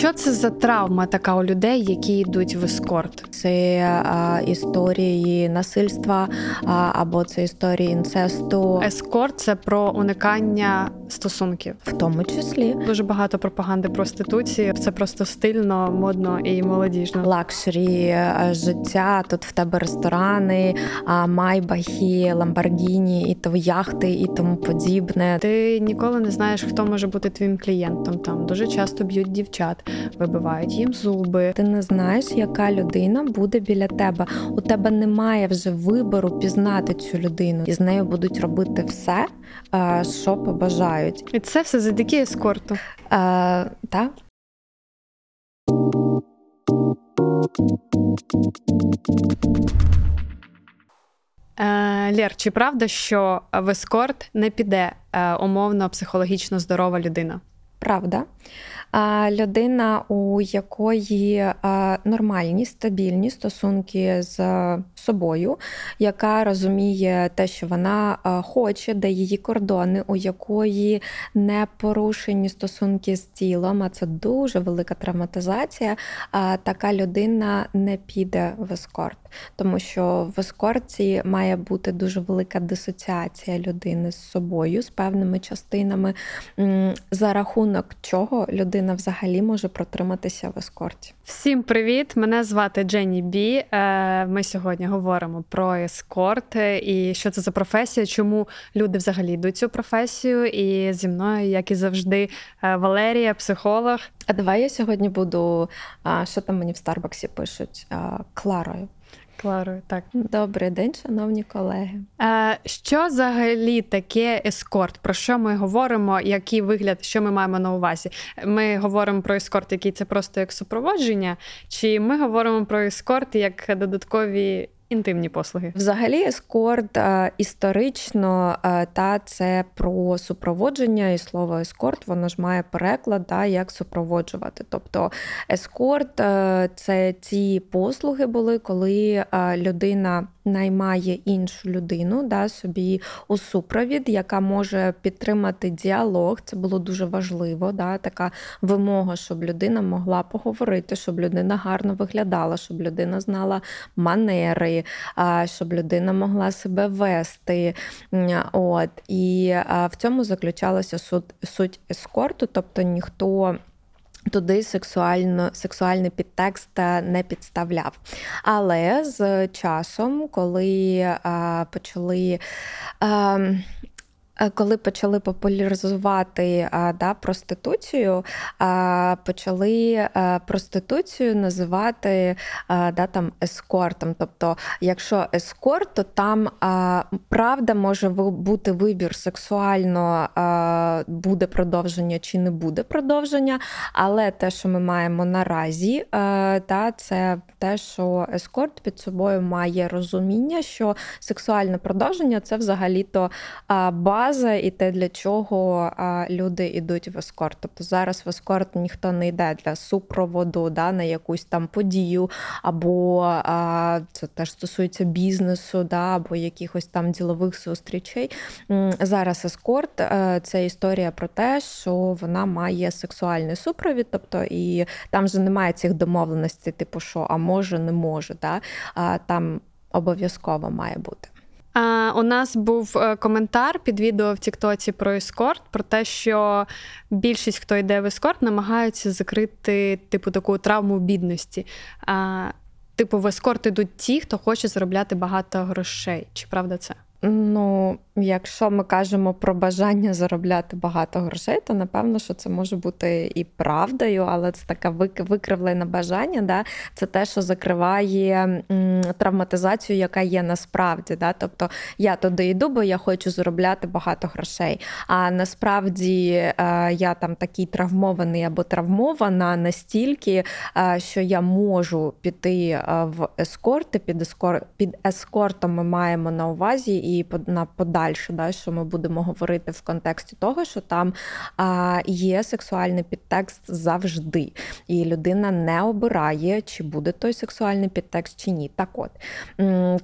Що це за травма така у людей, які йдуть в ескорт? Це а, історії насильства а, або це історії інцесту, Ескорт це про уникання стосунків. в тому числі Дуже багато пропаганди проституції. Це просто стильно, модно і молодіжно. luxury е, життя. Тут в тебе ресторани, а, майбахи, ламборгіні, і то яхти, і тому подібне. Ти ніколи не знаєш, хто може бути твоїм клієнтом. Там дуже часто б'ють дівчат, вибивають їм зуби. Ти не знаєш, яка людина буде біля тебе. У тебе немає вже вибору пізнати цю людину, і з нею будуть робити все, е, що побажають. І це все завдяки ескорту. Е, та? Е, Лєр, чи правда, що в ескорт не піде умовно психологічно здорова людина? Правда. Людина, у якої нормальні, стабільні стосунки з собою, яка розуміє те, що вона хоче, де її кордони, у якої не порушені стосунки з тілом, а це дуже велика травматизація. Така людина не піде в ескорт, тому що в ескорті має бути дуже велика дисоціація людини з собою, з певними частинами, за рахунок чого людина взагалі може протриматися в ескорті. Всім привіт! Мене звати Дженні Бі. Е, Ми сьогодні говоримо про ескорт е, і що це за професія, чому люди взагалі йдуть цю професію. І зі мною, як і завжди, е, Валерія, психолог. А давай я сьогодні буду, а, що там мені в Старбаксі пишуть, а, Кларою. Кларою, так. Добрий день, шановні колеги. Е, Що взагалі таке ескорт? Про що ми говоримо? Який вигляд, що ми маємо на увазі? Ми говоримо про ескорт, який це просто як супроводження, чи ми говоримо про ескорт як додаткові інтимні послуги? Взагалі, ескорт е, історично е, та це про супроводження, і слово ескорт воно ж має переклад, та, як супроводжувати. Тобто ескорт е, це ці послуги були, коли людина наймає іншу людину да, собі у супровід, яка може підтримати діалог. Це було дуже важливо. Да, така вимога, щоб людина могла поговорити, щоб людина гарно виглядала, щоб людина знала манери, щоб людина могла себе вести. От. І в цьому заключалася суть ескорту, тобто ніхто. Туди сексуально, сексуальний підтекст не підставляв. Але з часом, коли а, почали. А, е, коли почали популяризувати да, проституцію, почали проституцію називати да, там, ескортом. Тобто, якщо ескорт, то там правда може бути вибір сексуально, буде продовження чи не буде продовження. Але те, що ми маємо наразі, е, та це те, що ескорт під собою має розуміння, що сексуальне продовження це взагалі-то а, база і те, для чого люди йдуть в ескорт. Тобто зараз в ескорт ніхто не йде для супроводу да, на якусь там подію, або а, це теж стосується бізнесу, да, або якихось там ділових зустрічей. Зараз ескорт е, це історія про те, що вона має сексуальний супровід, тобто і там же немає цих домовленостей, типу, що а може, не може. Да? А там обов'язково має бути. У нас був е, коментар під відео в Тіктоці про ескорт, про те, що більшість, хто йде в ескорт, намагаються закрити типу таку травму бідності. А, типу, в ескорт ідуть ті, хто хоче заробляти багато грошей. Чи правда це? Ну, якщо ми кажемо про бажання заробляти багато грошей, то напевно, що це може бути і правдою, але це таке вик- викривлене бажання. Да? Це те, що закриває травматизацію, яка є насправді. Да? Тобто я туди йду, бо я хочу заробляти багато грошей. А насправді е, я там такий травмований або травмована настільки, е, що я можу піти е, в ескорти. Під ескор... під ескортом ми маємо на увазі і на подальшу далі, да, що ми будемо говорити в контексті того, що там а, є сексуальний підтекст завжди, і людина не обирає, чи буде той сексуальний підтекст, чи ні. Так от,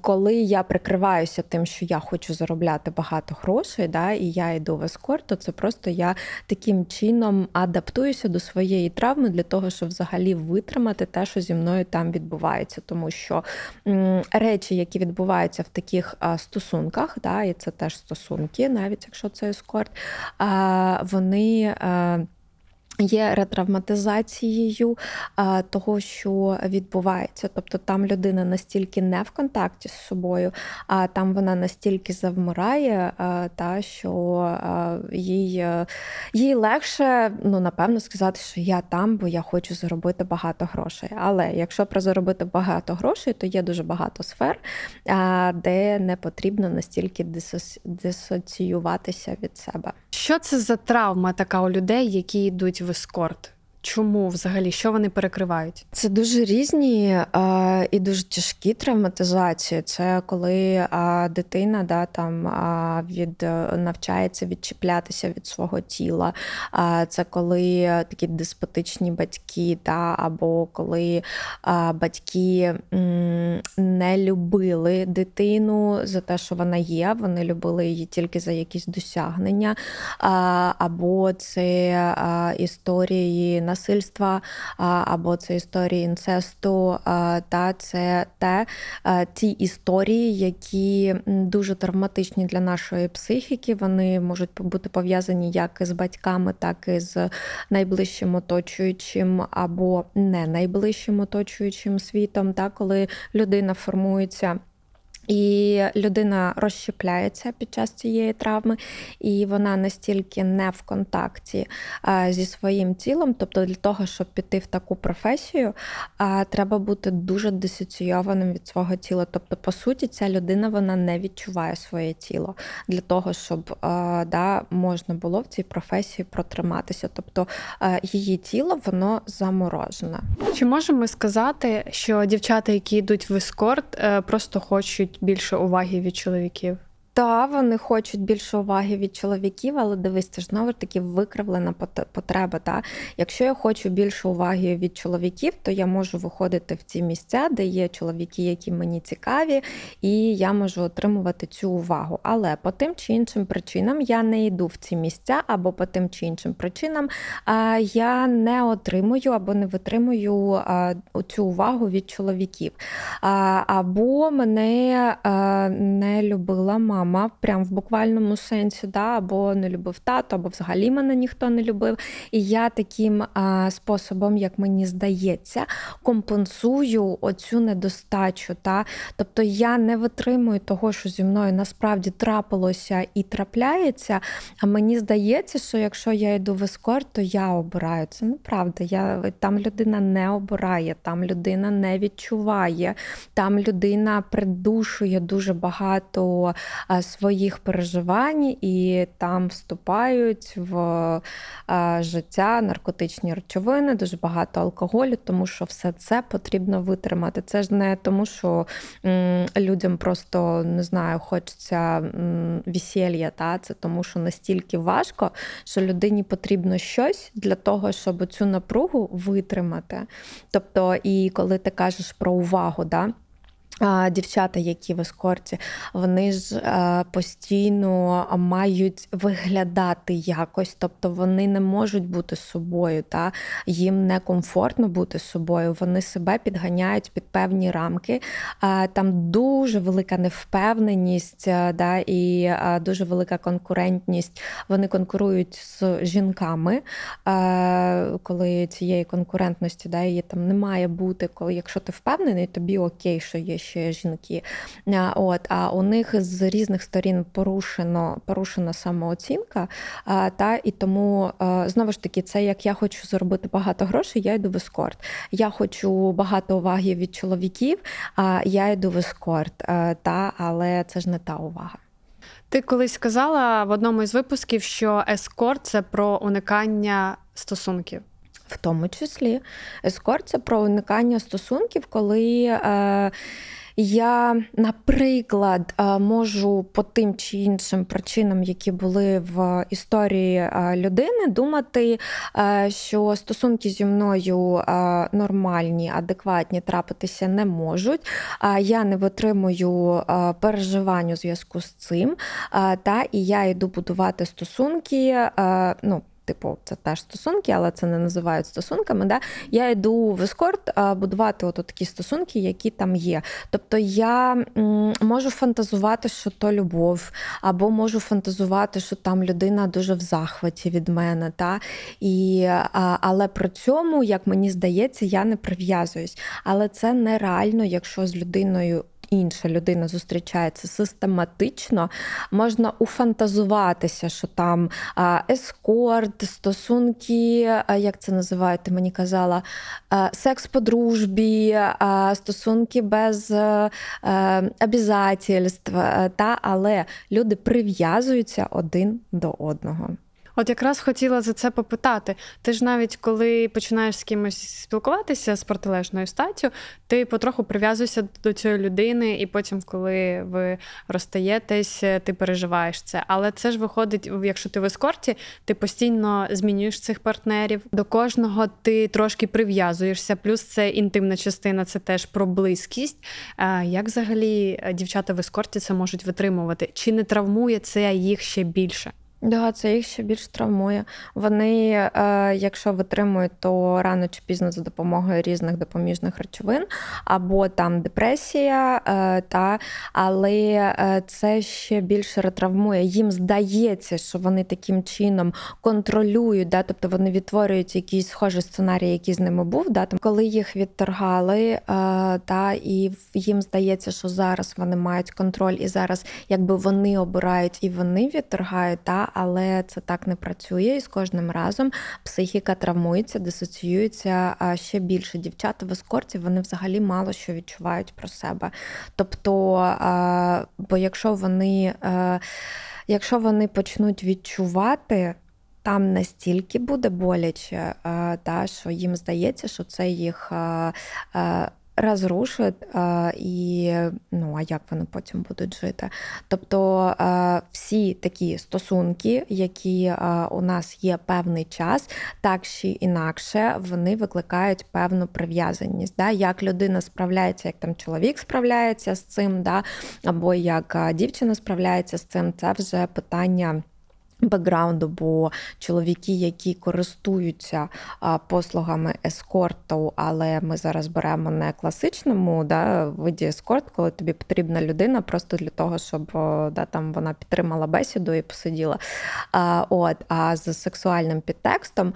коли я прикриваюся тим, що я хочу заробляти багато грошей, да, і я йду в ескорт, то це просто я таким чином адаптуюся до своєї травми для того, щоб взагалі витримати те, що зі мною там відбувається. Тому що речі, які відбуваються в таких стосунках, да, і це теж стосунки, навіть якщо це ескорт, вони. Є ретравматизацією того, що відбувається. Тобто там людина настільки не в контакті з собою, а там вона настільки завмирає, та, що їй е, їй легше, ну, напевно, сказати, що я там, бо я хочу заробити багато грошей. Але якщо про заробити багато грошей, то є дуже багато сфер, де не потрібно настільки дисоці... дисоціюватися від себе. Що це за травма така у людей, які йдуть в ескорт? Чому взагалі що вони перекривають? Це дуже різні а, і дуже тяжкі травматизації. Це коли а, дитина да, там а, від навчається відчіплятися від свого тіла. А, Це коли такі деспотичні батьки, да, або коли а, батьки м, не любили дитину за те, що вона є. Вони любили її тільки за якісь досягнення, а, або це а, історії на насильства або це історії інцесту, та це те ті історії, які дуже травматичні для нашої психіки. Вони можуть бути пов'язані як з батьками, так і з найближчим оточуючим або не найближчим оточуючим світом, та коли людина формується. І людина розщепляється під час цієї травми, і вона настільки не в контакті зі своїм тілом. Тобто, для того, щоб піти в таку професію, треба бути дуже дисоційованим від свого тіла. Тобто, по суті, ця людина вона не відчуває своє тіло для того, щоб да, можна було в цій професії протриматися. Тобто її тіло воно заморожене. Чи можемо сказати, що дівчата, які йдуть в ескорт, е, просто хочуть більше уваги від чоловіків. Та вони хочуть більше уваги від чоловіків, але дивись, це ж знову ж таки викривлена потреба. Та? Якщо я хочу більше уваги від чоловіків, то я можу виходити в ці місця, де є чоловіки, які мені цікаві, і я можу отримувати цю увагу. Але по тим чи іншим причинам я не йду в ці місця, або по тим чи іншим причинам я не отримую або не витримую цю увагу від чоловіків. Або мене не любила мама мама, прям в буквальному сенсі, да, або не любив тато, або взагалі мене ніхто не любив. І я таким а, способом, як мені здається, компенсую оцю недостачу. Та? Тобто я не витримую того, що зі мною насправді трапилося і трапляється. А мені здається, що якщо я йду в ескорт, то я обираю. Це неправда. Я, Там людина не обирає, там людина не відчуває, там людина придушує дуже багато своїх переживань і там вступають в життя наркотичні речовини, дуже багато алкоголю, тому що все це потрібно витримати. Це ж не тому, що людям просто не знаю, хочеться весілля, та це тому, що настільки важко, що людині потрібно щось для того, щоб цю напругу витримати. Тобто, і коли ти кажеш про увагу, да. Дівчата, які в ескорті, вони ж постійно мають виглядати якось, тобто вони не можуть бути собою, та їм некомфортно бути собою. Вони себе підганяють під певні рамки. Там дуже велика невпевненість, да, і дуже велика конкурентність. Вони конкурують з жінками, коли цієї конкурентності да, її там не має бути. Коли якщо ти впевнений, тобі окей, що є ще жінки. От, А у них з різних сторін порушено порушена самооцінка. Та, І тому, знову ж таки, це як я хочу заробити багато грошей, я йду в ескорт. Я хочу багато уваги від чоловіків, а я йду в ескорт. Та, Але це ж не та увага. Ти колись сказала в одному із випусків, що ескорт це про уникання стосунків. В тому числі ескорт це про уникання стосунків, коли е, Я, наприклад, можу по тим чи іншим причинам, які були в історії людини, думати, що стосунки зі мною нормальні, адекватні трапитися не можуть. Я не витримую переживань у зв'язку з цим, та і я йду будувати стосунки. ну, Типу, це теж стосунки, але це не називають стосунками. Да? Я йду в ескорт будувати от такі стосунки, які там є. Тобто я можу фантазувати, що то любов, або можу фантазувати, що там людина дуже в захваті від мене. Та? І, Але при цьому, як мені здається, я не прив'язуюсь. Але це нереально, якщо з людиною інша людина зустрічається систематично, можна уфантазуватися, що там ескорт, стосунки, як це називають, ти мені казала, секс по дружбі, стосунки без е, обязательств, та, але люди прив'язуються один до одного. От якраз хотіла за це попитати. Ти ж навіть коли починаєш з кимось спілкуватися з протилежною статтю, ти потроху прив'язуєшся до цієї людини, і потім, коли ви розстаєтесь, ти переживаєш це. Але це ж виходить, якщо ти в ескорті, ти постійно змінюєш цих партнерів. До кожного ти трошки прив'язуєшся, плюс це інтимна частина, це теж про близькість. Як взагалі дівчата в ескорті це можуть витримувати? Чи не травмує це їх ще більше? Да, це їх ще більш травмує. Вони, е, якщо витримують, то рано чи пізно за допомогою різних допоміжних речовин, або там депресія, е, та, але е, це ще більше ретравмує. Їм здається, що вони таким чином контролюють, да, тобто вони відтворюють якийсь схожий сценарій, який з ними був. Да, там, Коли їх відторгали, та, і їм здається, що зараз вони мають контроль, і зараз якби вони обирають і вони відторгають. Та, але це так не працює, і з кожним разом психіка травмується, дисоціюється ще більше. Дівчата в ескорті вони взагалі мало що відчувають про себе. Тобто, бо якщо вони, якщо вони почнуть відчувати. Там настільки буде боляче, та, що їм здається, що це їх розрушить, і ну а як вони потім будуть жити? Тобто всі такі стосунки, які у нас є певний час, так чи інакше, вони викликають певну прив'язаність. Да? Як людина справляється, як там чоловік справляється з цим, да? або як дівчина справляється з цим, це вже питання. Бекграунду, бо чоловіки, які користуються послугами ескорту, але ми зараз беремо не класичному да, виді ескорт, коли тобі потрібна людина просто для того, щоб да, там вона підтримала бесіду і посиділа. А, от, А з сексуальним підтекстом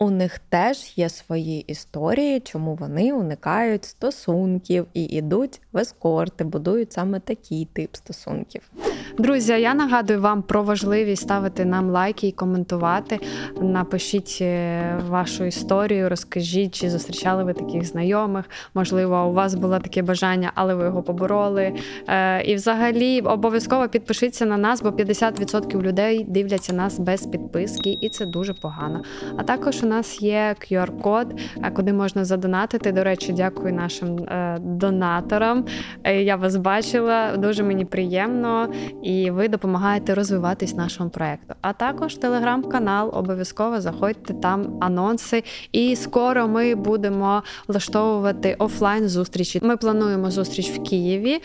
у них теж є свої історії, чому вони уникають стосунків і йдуть в ескорти, будують саме такий тип стосунків. Друзі, я нагадую вам про важливість ставити нам лайки і коментувати. Напишіть е, вашу історію, розкажіть, чи зустрічали ви таких знайомих. Можливо, у вас було таке бажання, але ви його побороли. Е, і, взагалі, обов'язково підпишіться на нас, бо 50% людей дивляться нас без підписки, і це дуже погано. А також у нас є QR-код, е, куди можна задонатити. До речі, дякую нашим донаторам. Я вас бачила, дуже мені приємно і ви допомагаєте розвиватись нашому проекту. А також телеграм-канал, обов'язково заходьте там анонси. І скоро ми будемо влаштовувати офлайн зустрічі. Ми плануємо зустріч в Києві.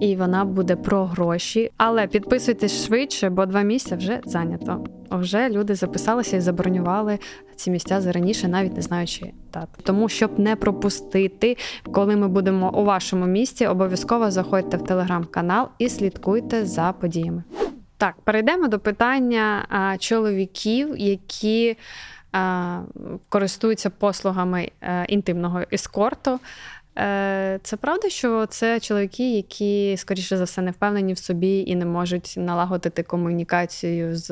І вона буде про гроші. Але підписуйтесь швидше, бо два місця вже зайнято. Вже люди записалися і забронювали ці місця зараніше, навіть не знаючи дат. Тому, щоб не пропустити, коли ми будемо у вашому місті, обов'язково заходьте в телеграм-канал і слідкуйте за подіями. Так, перейдемо до питання а, чоловіків, які а, користуються послугами а, е, інтимного ескорту. Е, це правда, що це чоловіки, які, скоріше за все, не впевнені в собі і не можуть налагодити комунікацію з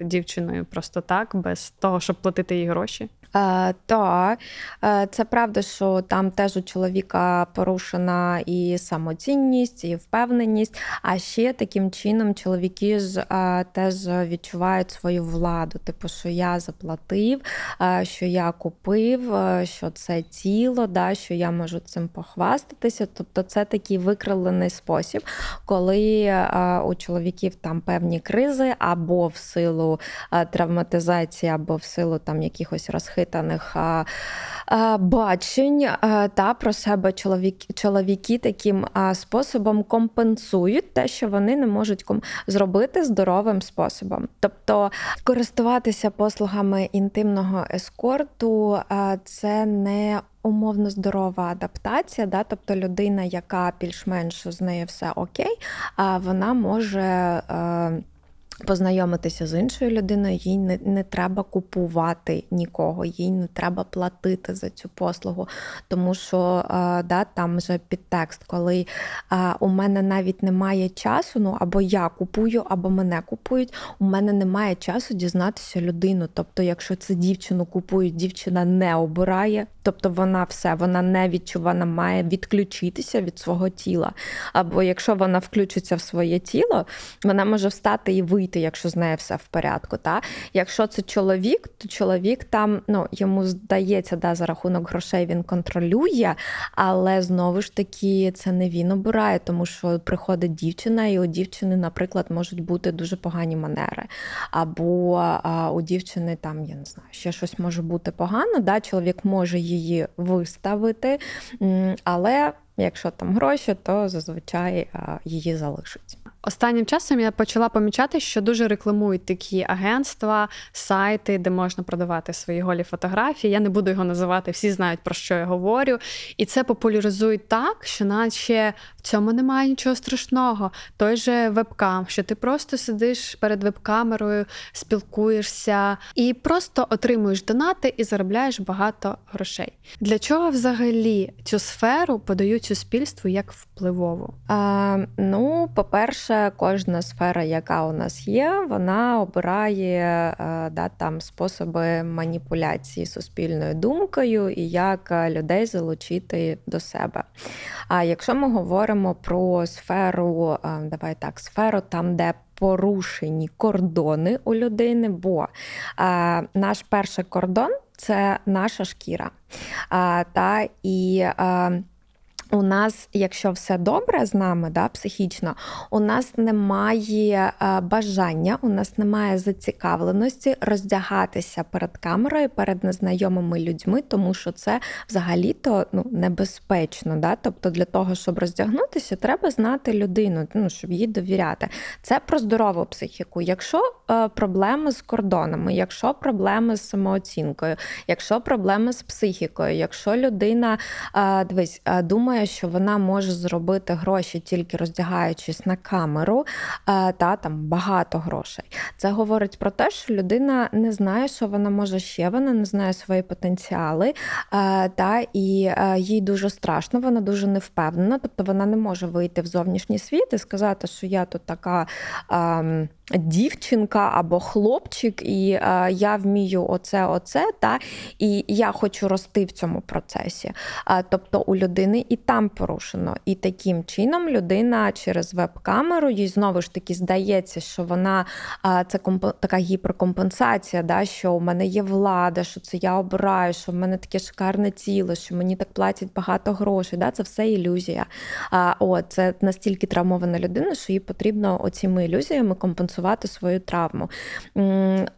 дівчиною просто так, без того, щоб платити їй гроші? Е, так, е, це правда, що там теж у чоловіка порушена і самоцінність, і впевненість. А ще таким чином чоловіки ж е, теж відчувають свою владу. Типу, що я заплатив, що я купив, що це тіло, да, що я можу цим похвастатися. Тобто це такий викривлений спосіб, коли у чоловіків там певні кризи або в силу травматизації, або в силу там якихось розхитів розхитаних бачень та про себе чоловіки, чоловіки таким способом компенсують те, що вони не можуть зробити здоровим способом. Тобто користуватися послугами інтимного ескорту це не Умовно здорова адаптація, да, тобто людина, яка більш-менш з нею все окей, а вона може. Е, Познайомитися з іншою людиною, їй не не треба купувати нікого, їй не треба платити за цю послугу. Тому що да, там вже підтекст, коли у мене навіть немає часу, ну або я купую, або мене купують. У мене немає часу дізнатися людину. Тобто, якщо це дівчину купують, дівчина не обирає, тобто вона все, вона не відчувана, має відключитися від свого тіла. Або якщо вона включиться в своє тіло, вона може встати і вийти вийти, якщо з нею все в порядку. Та? Якщо це чоловік, то чоловік там ну, йому здається, да, за рахунок грошей він контролює, але знову ж таки це не він обирає, тому що приходить дівчина, і у дівчини, наприклад, можуть бути дуже погані манери. Або а, у дівчини там, я не знаю, ще щось може бути погано. Да? Чоловік може її виставити, але якщо там гроші, то зазвичай її залишить. Останнім часом я почала помічати, що дуже рекламують такі агентства, сайти, де можна продавати свої голі фотографії. Я не буду його називати, всі знають про що я говорю. І це популяризують так, що наче в цьому немає нічого страшного. Той же вебкам, що ти просто сидиш перед веб-камерою, спілкуєшся і просто отримуєш донати і заробляєш багато грошей. Для чого взагалі цю сферу подають суспільству як впливову? А, Ну, по-перше кожна сфера, яка у нас є, вона обирає е, да, там способи маніпуляції суспільною думкою і як людей залучити до себе. А якщо ми говоримо про сферу, е, давай так, сферу там, де порушені кордони у людини, бо е, наш перший кордон це наша шкіра. Та, і у нас, якщо все добре з нами, да, психічно, у нас немає е, бажання, у нас немає зацікавленості роздягатися перед камерою, перед незнайомими людьми, тому що це взагалі-то ну, небезпечно. Да? Тобто для того, щоб роздягнутися, треба знати людину, ну, щоб їй довіряти. Це про здорову психіку. Якщо е, проблеми з кордонами, якщо проблеми з самооцінкою, якщо проблеми з психікою, якщо людина е, дивись, думає думає, що вона може зробити гроші тільки роздягаючись на камеру, е, та там багато грошей. Це говорить про те, що людина не знає, що вона може ще, вона не знає свої потенціали, е, та і е, їй дуже страшно, вона дуже невпевнена, тобто вона не може вийти в зовнішній світ і сказати, що я тут така. Ем, дівчинка або хлопчик, і е, я вмію оце, оце, та, і я хочу рости в цьому процесі. Е, тобто у людини і там порушено. І таким чином людина через веб-камеру, їй знову ж таки здається, що вона це комп, така гіперкомпенсація, да, що у мене є влада, що це я обираю, що в мене таке шикарне тіло, що мені так платять багато грошей. Да, Це все ілюзія. А, о, Це настільки травмована людина, що їй потрібно оціми ілюзіями компенсувати свою травму.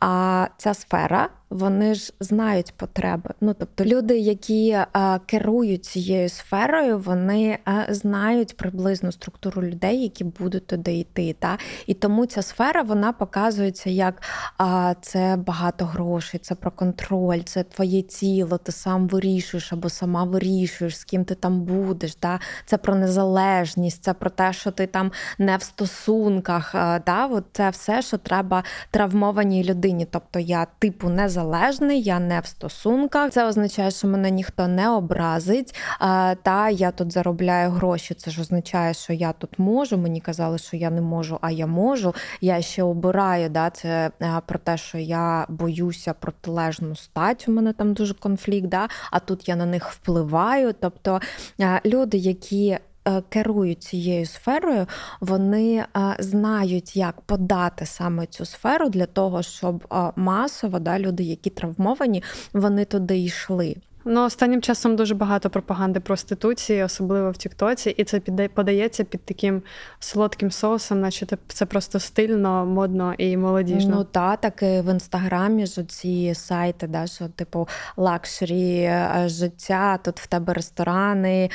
А ця сфера вони ж знають потреби. Ну тобто, люди, які е, керують цією сферою, вони е, знають приблизну структуру людей, які будуть туди йти. Та? І тому ця сфера вона показується як а, це багато грошей, це про контроль, це твоє тіло, ти сам вирішуєш або сама вирішуєш, з ким ти там будеш. Та? Це про незалежність, це про те, що ти там не в стосунках. Та? От Це все, що треба травмованій людині. Тобто я типу не незалежний, я не в стосунках. Це означає, що мене ніхто не образить. Та я тут заробляю гроші. Це ж означає, що я тут можу. Мені казали, що я не можу, а я можу. Я ще обираю. Да, Це про те, що я боюся протилежну стать. У мене там дуже конфлікт. Да, А тут я на них впливаю. Тобто люди, які Е, керують цією сферою, вони е, знають, як подати саме цю сферу для того, щоб е, масово да, люди, які травмовані, вони туди йшли. Ну, останнім часом дуже багато пропаганди проституції, особливо в Тіктоці, і це подається під таким солодким соусом, наче це просто стильно, модно і молодіжно. Ну та так і в інстаграмі ж ці сайти, да, що типу luxury е, життя. Тут в тебе ресторани,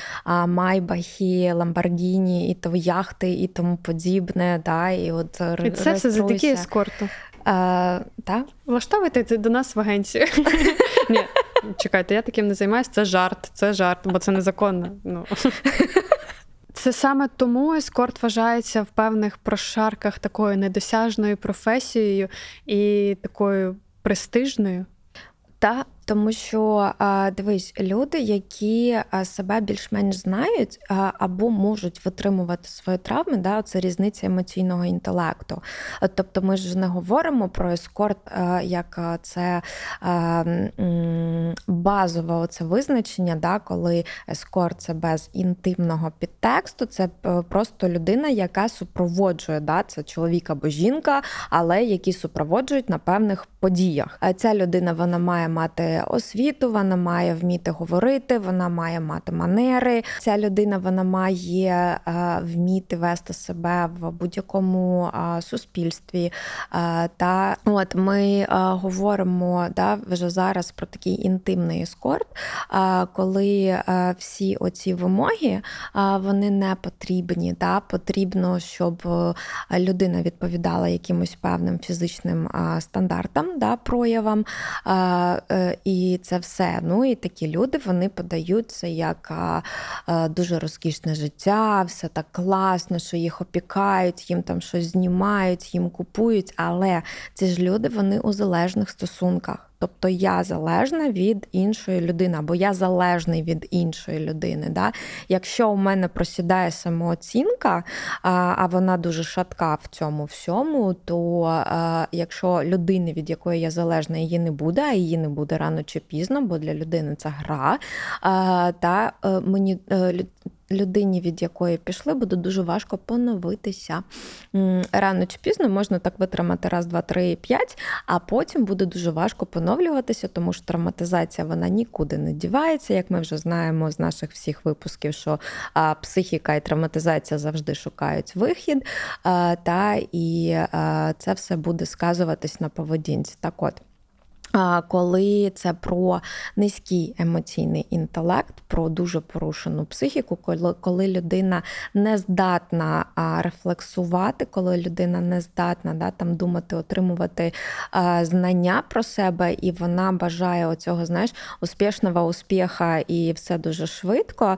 майбахи, ламборгіні, і то яхти, і тому подібне. Да, І от і це все за такі ескорту. А, та? Влаштовуйте до нас в агенцію. Ні, чекайте, я таким не займаюся. Це жарт, це жарт, бо це незаконно. Ну. Це саме тому ескорт вважається в певних прошарках такою недосяжною професією і такою престижною. Та тому що дивись, люди, які себе більш-менш знають або можуть витримувати свої травми, да, це різниця емоційного інтелекту. Тобто ми ж не говоримо про ескорт, як це базове оце визначення, да, коли ескорт це без інтимного підтексту, це просто людина, яка супроводжує, да, це чоловік або жінка, але які супроводжують на певних подіях. Ця людина вона має мати освіту, вона має вміти говорити, вона має мати манери. Ця людина вона має е, вміти вести себе в будь-якому е, суспільстві. Е, та от ми говоримо да, вже зараз про такий інтимний ескорт, коли всі оці вимоги вони не потрібні. Да? Потрібно, щоб людина відповідала якимось певним фізичним стандартам, да, проявам. І це все. Ну і такі люди вони подаються як а, дуже розкішне життя, все так класно, що їх опікають, їм там щось знімають, їм купують. Але ці ж люди вони у залежних стосунках. Тобто я залежна від іншої людини, або я залежний від іншої людини. Да? Якщо у мене просідає самооцінка, а вона дуже шатка в цьому всьому, то якщо людини, від якої я залежна, її не буде, а її не буде рано чи пізно, бо для людини це гра, та е, мені е, людині, від якої пішли, буде дуже важко поновитися. Рано чи пізно можна так витримати раз, два, три, п'ять, а потім буде дуже важко поновлюватися, тому що травматизація вона нікуди не дівається, як ми вже знаємо з наших всіх випусків, що психіка і травматизація завжди шукають вихід, та і це все буде сказуватись на поведінці. Так от коли це про низький емоційний інтелект, про дуже порушену психіку, коли коли людина не здатна рефлексувати, коли людина не здатна да, там думати, отримувати знання про себе, і вона бажає оцього, знаєш, успішного успіха і все дуже швидко,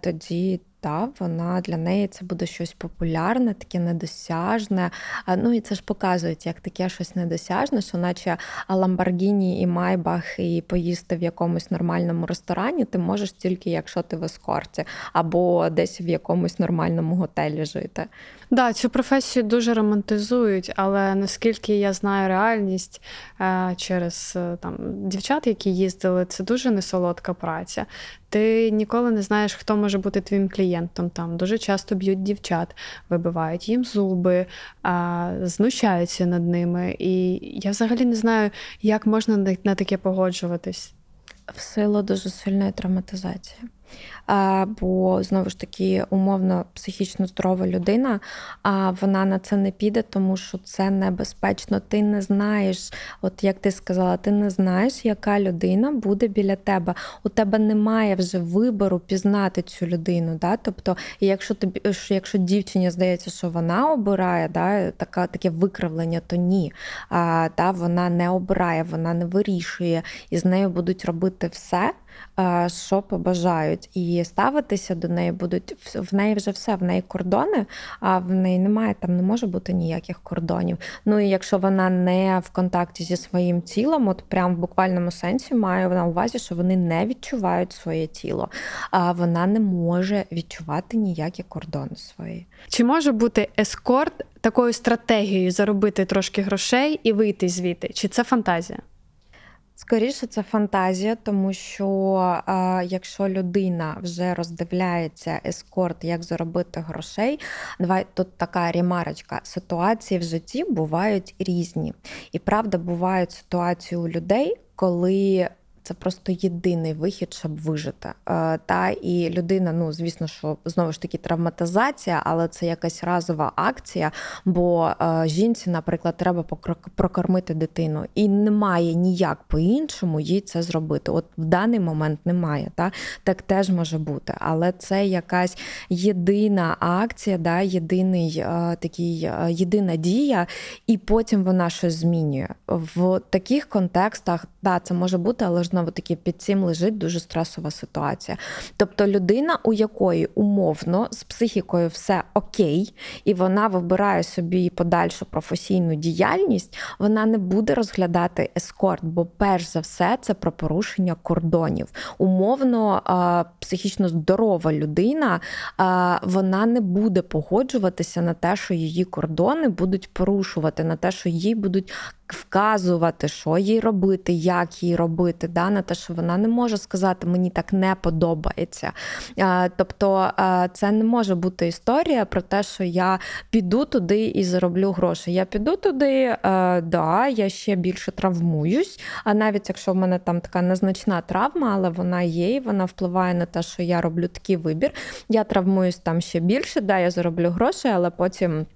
тоді та вона для неї це буде щось популярне, таке недосяжне. Ну і це ж показують як таке щось недосяжне, що наче Ламборгіні і Майбах, і поїсти в якомусь нормальному ресторані ти можеш тільки, якщо ти в ескорті, або десь в якомусь нормальному готелі жити. Да, цю професію дуже романтизують, але наскільки я знаю реальність е, через е, там дівчат, які їздили, це дуже несолодка праця. Ти ніколи не знаєш, хто може бути твоїм клієнтом. Там дуже часто б'ють дівчат, вибивають їм зуби, знущаються над ними. І я взагалі не знаю, як можна на таке погоджуватись. В силу дуже сильної травматизації бо знову ж таки умовно психічно здорова людина, а вона на це не піде, тому що це небезпечно. Ти не знаєш, от як ти сказала, ти не знаєш, яка людина буде біля тебе. У тебе немає вже вибору пізнати цю людину. Да? Тобто, якщо тобі, якщо дівчині здається, що вона обирає, да, така, таке викривлення, то ні. А, та, Вона не обирає, вона не вирішує, і з нею будуть робити все. Що побажають, і ставитися до неї будуть в неї вже все, в неї кордони, а в неї немає, там не може бути ніяких кордонів. Ну і якщо вона не в контакті зі своїм тілом, от прям в буквальному сенсі має на увазі, що вони не відчувають своє тіло, а вона не може відчувати ніякі кордони свої. Чи може бути ескорт такою стратегією заробити трошки грошей і вийти звідти? Чи це фантазія? Скоріше, це фантазія, тому що а, якщо людина вже роздивляється ескорт, як заробити грошей, давай тут така ремарочка. Ситуації в житті бувають різні. І правда, бувають ситуації у людей, коли це просто єдиний вихід, щоб вижити. Е, та і людина, ну звісно, що знову ж таки травматизація, але це якась разова акція. Бо е, жінці, наприклад, треба прокормити дитину, і немає ніяк по-іншому їй це зробити. От в даний момент немає. Та так теж може бути, але це якась єдина акція, да, єдиний е, такий єдина дія, і потім вона щось змінює в таких контекстах. Да, це може бути, але знову таки під цим лежить дуже стресова ситуація. Тобто людина, у якої умовно з психікою все окей, і вона вибирає собі подальшу професійну діяльність, вона не буде розглядати ескорт, бо перш за все це про порушення кордонів. Умовно, психічно здорова людина, вона не буде погоджуватися на те, що її кордони будуть порушувати, на те, що їй будуть вказувати, що їй робити, як їй робити, да, на те, що вона не може сказати, мені так не подобається. Тобто це не може бути історія про те, що я піду туди і зароблю гроші. Я піду туди, да, я ще більше травмуюсь. А навіть якщо в мене там така незначна травма, але вона є, і вона впливає на те, що я роблю такий вибір. Я травмуюсь там ще більше, да, я зароблю гроші, але потім.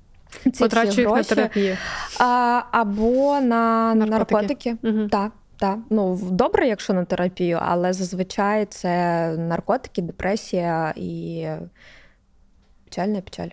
Ці всі гроші, на терапію. А, або на наркотики. наркотики. Угу. Так, так. Ну, добре, якщо на терапію, але зазвичай це наркотики, депресія і печальна печаль.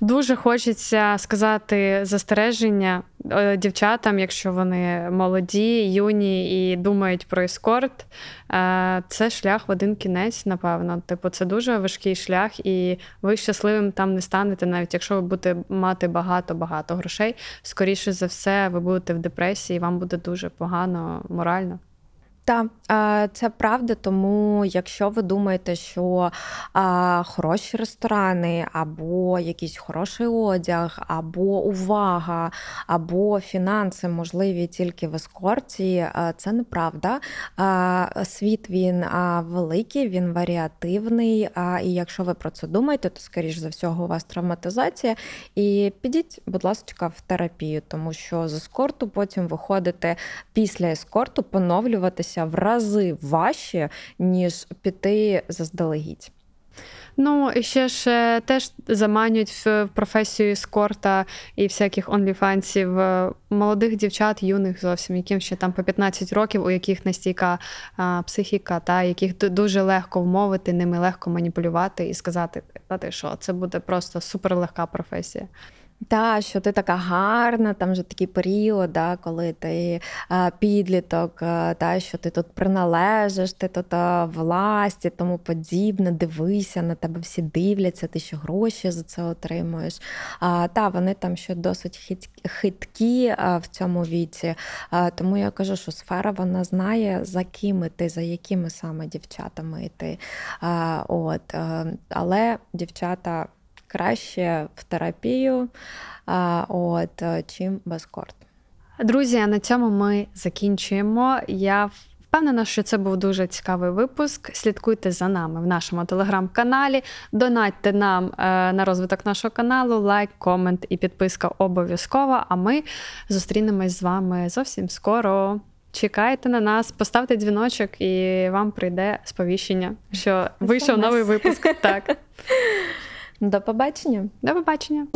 Дуже хочеться сказати застереження е, дівчатам, якщо вони молоді, юні і думають про ескорт. Е, це шлях в один кінець, напевно. Типу, це дуже важкий шлях, і ви щасливим там не станете, навіть якщо ви будете мати багато-багато грошей. Скоріше за все, ви будете в депресії, вам буде дуже погано морально. Так, це правда, тому якщо ви думаєте, що хороші ресторани, або якийсь хороший одяг, або увага, або фінанси можливі тільки в ескорті, це неправда. Світ він великий, він варіативний. І якщо ви про це думаєте, то скоріш за всього у вас травматизація. І підіть, будь ласка, в терапію, тому що з ескорту потім виходите після ескорту, поновлюватися навчитися в рази важче, ніж піти заздалегідь. Ну, і ще ж е, теж заманюють в професію ескорта і всяких онліфансів е, молодих дівчат, юних зовсім, яким ще там по 15 років, у яких настійка а, психіка, та яких дуже легко вмовити, ними легко маніпулювати і сказати, та ти що це буде просто суперлегка професія. Та, що ти така гарна, там вже такий період, да, коли ти а, підліток, а, та, що ти тут приналежиш, ти тут а, власті, тому подібне, дивися, на тебе всі дивляться, ти ще гроші за це отримуєш. А, Та, вони там ще досить хиткі а, в цьому віці. А, Тому я кажу, що сфера вона знає, за ким іти, за якими саме дівчатами йти. А, от, а, Але дівчата краще в терапію, от, е, чим без корт. Друзі, на цьому ми закінчуємо. Я Впевнена, що це був дуже цікавий випуск. Слідкуйте за нами в нашому телеграм-каналі. Донатьте нам е, на розвиток нашого каналу, лайк, комент і підписка обов'язково. А ми зустрінемось з вами зовсім скоро. Чекайте на нас, поставте дзвіночок, і вам прийде сповіщення, що вийшов новий випуск. Так. До побачення. До побачення.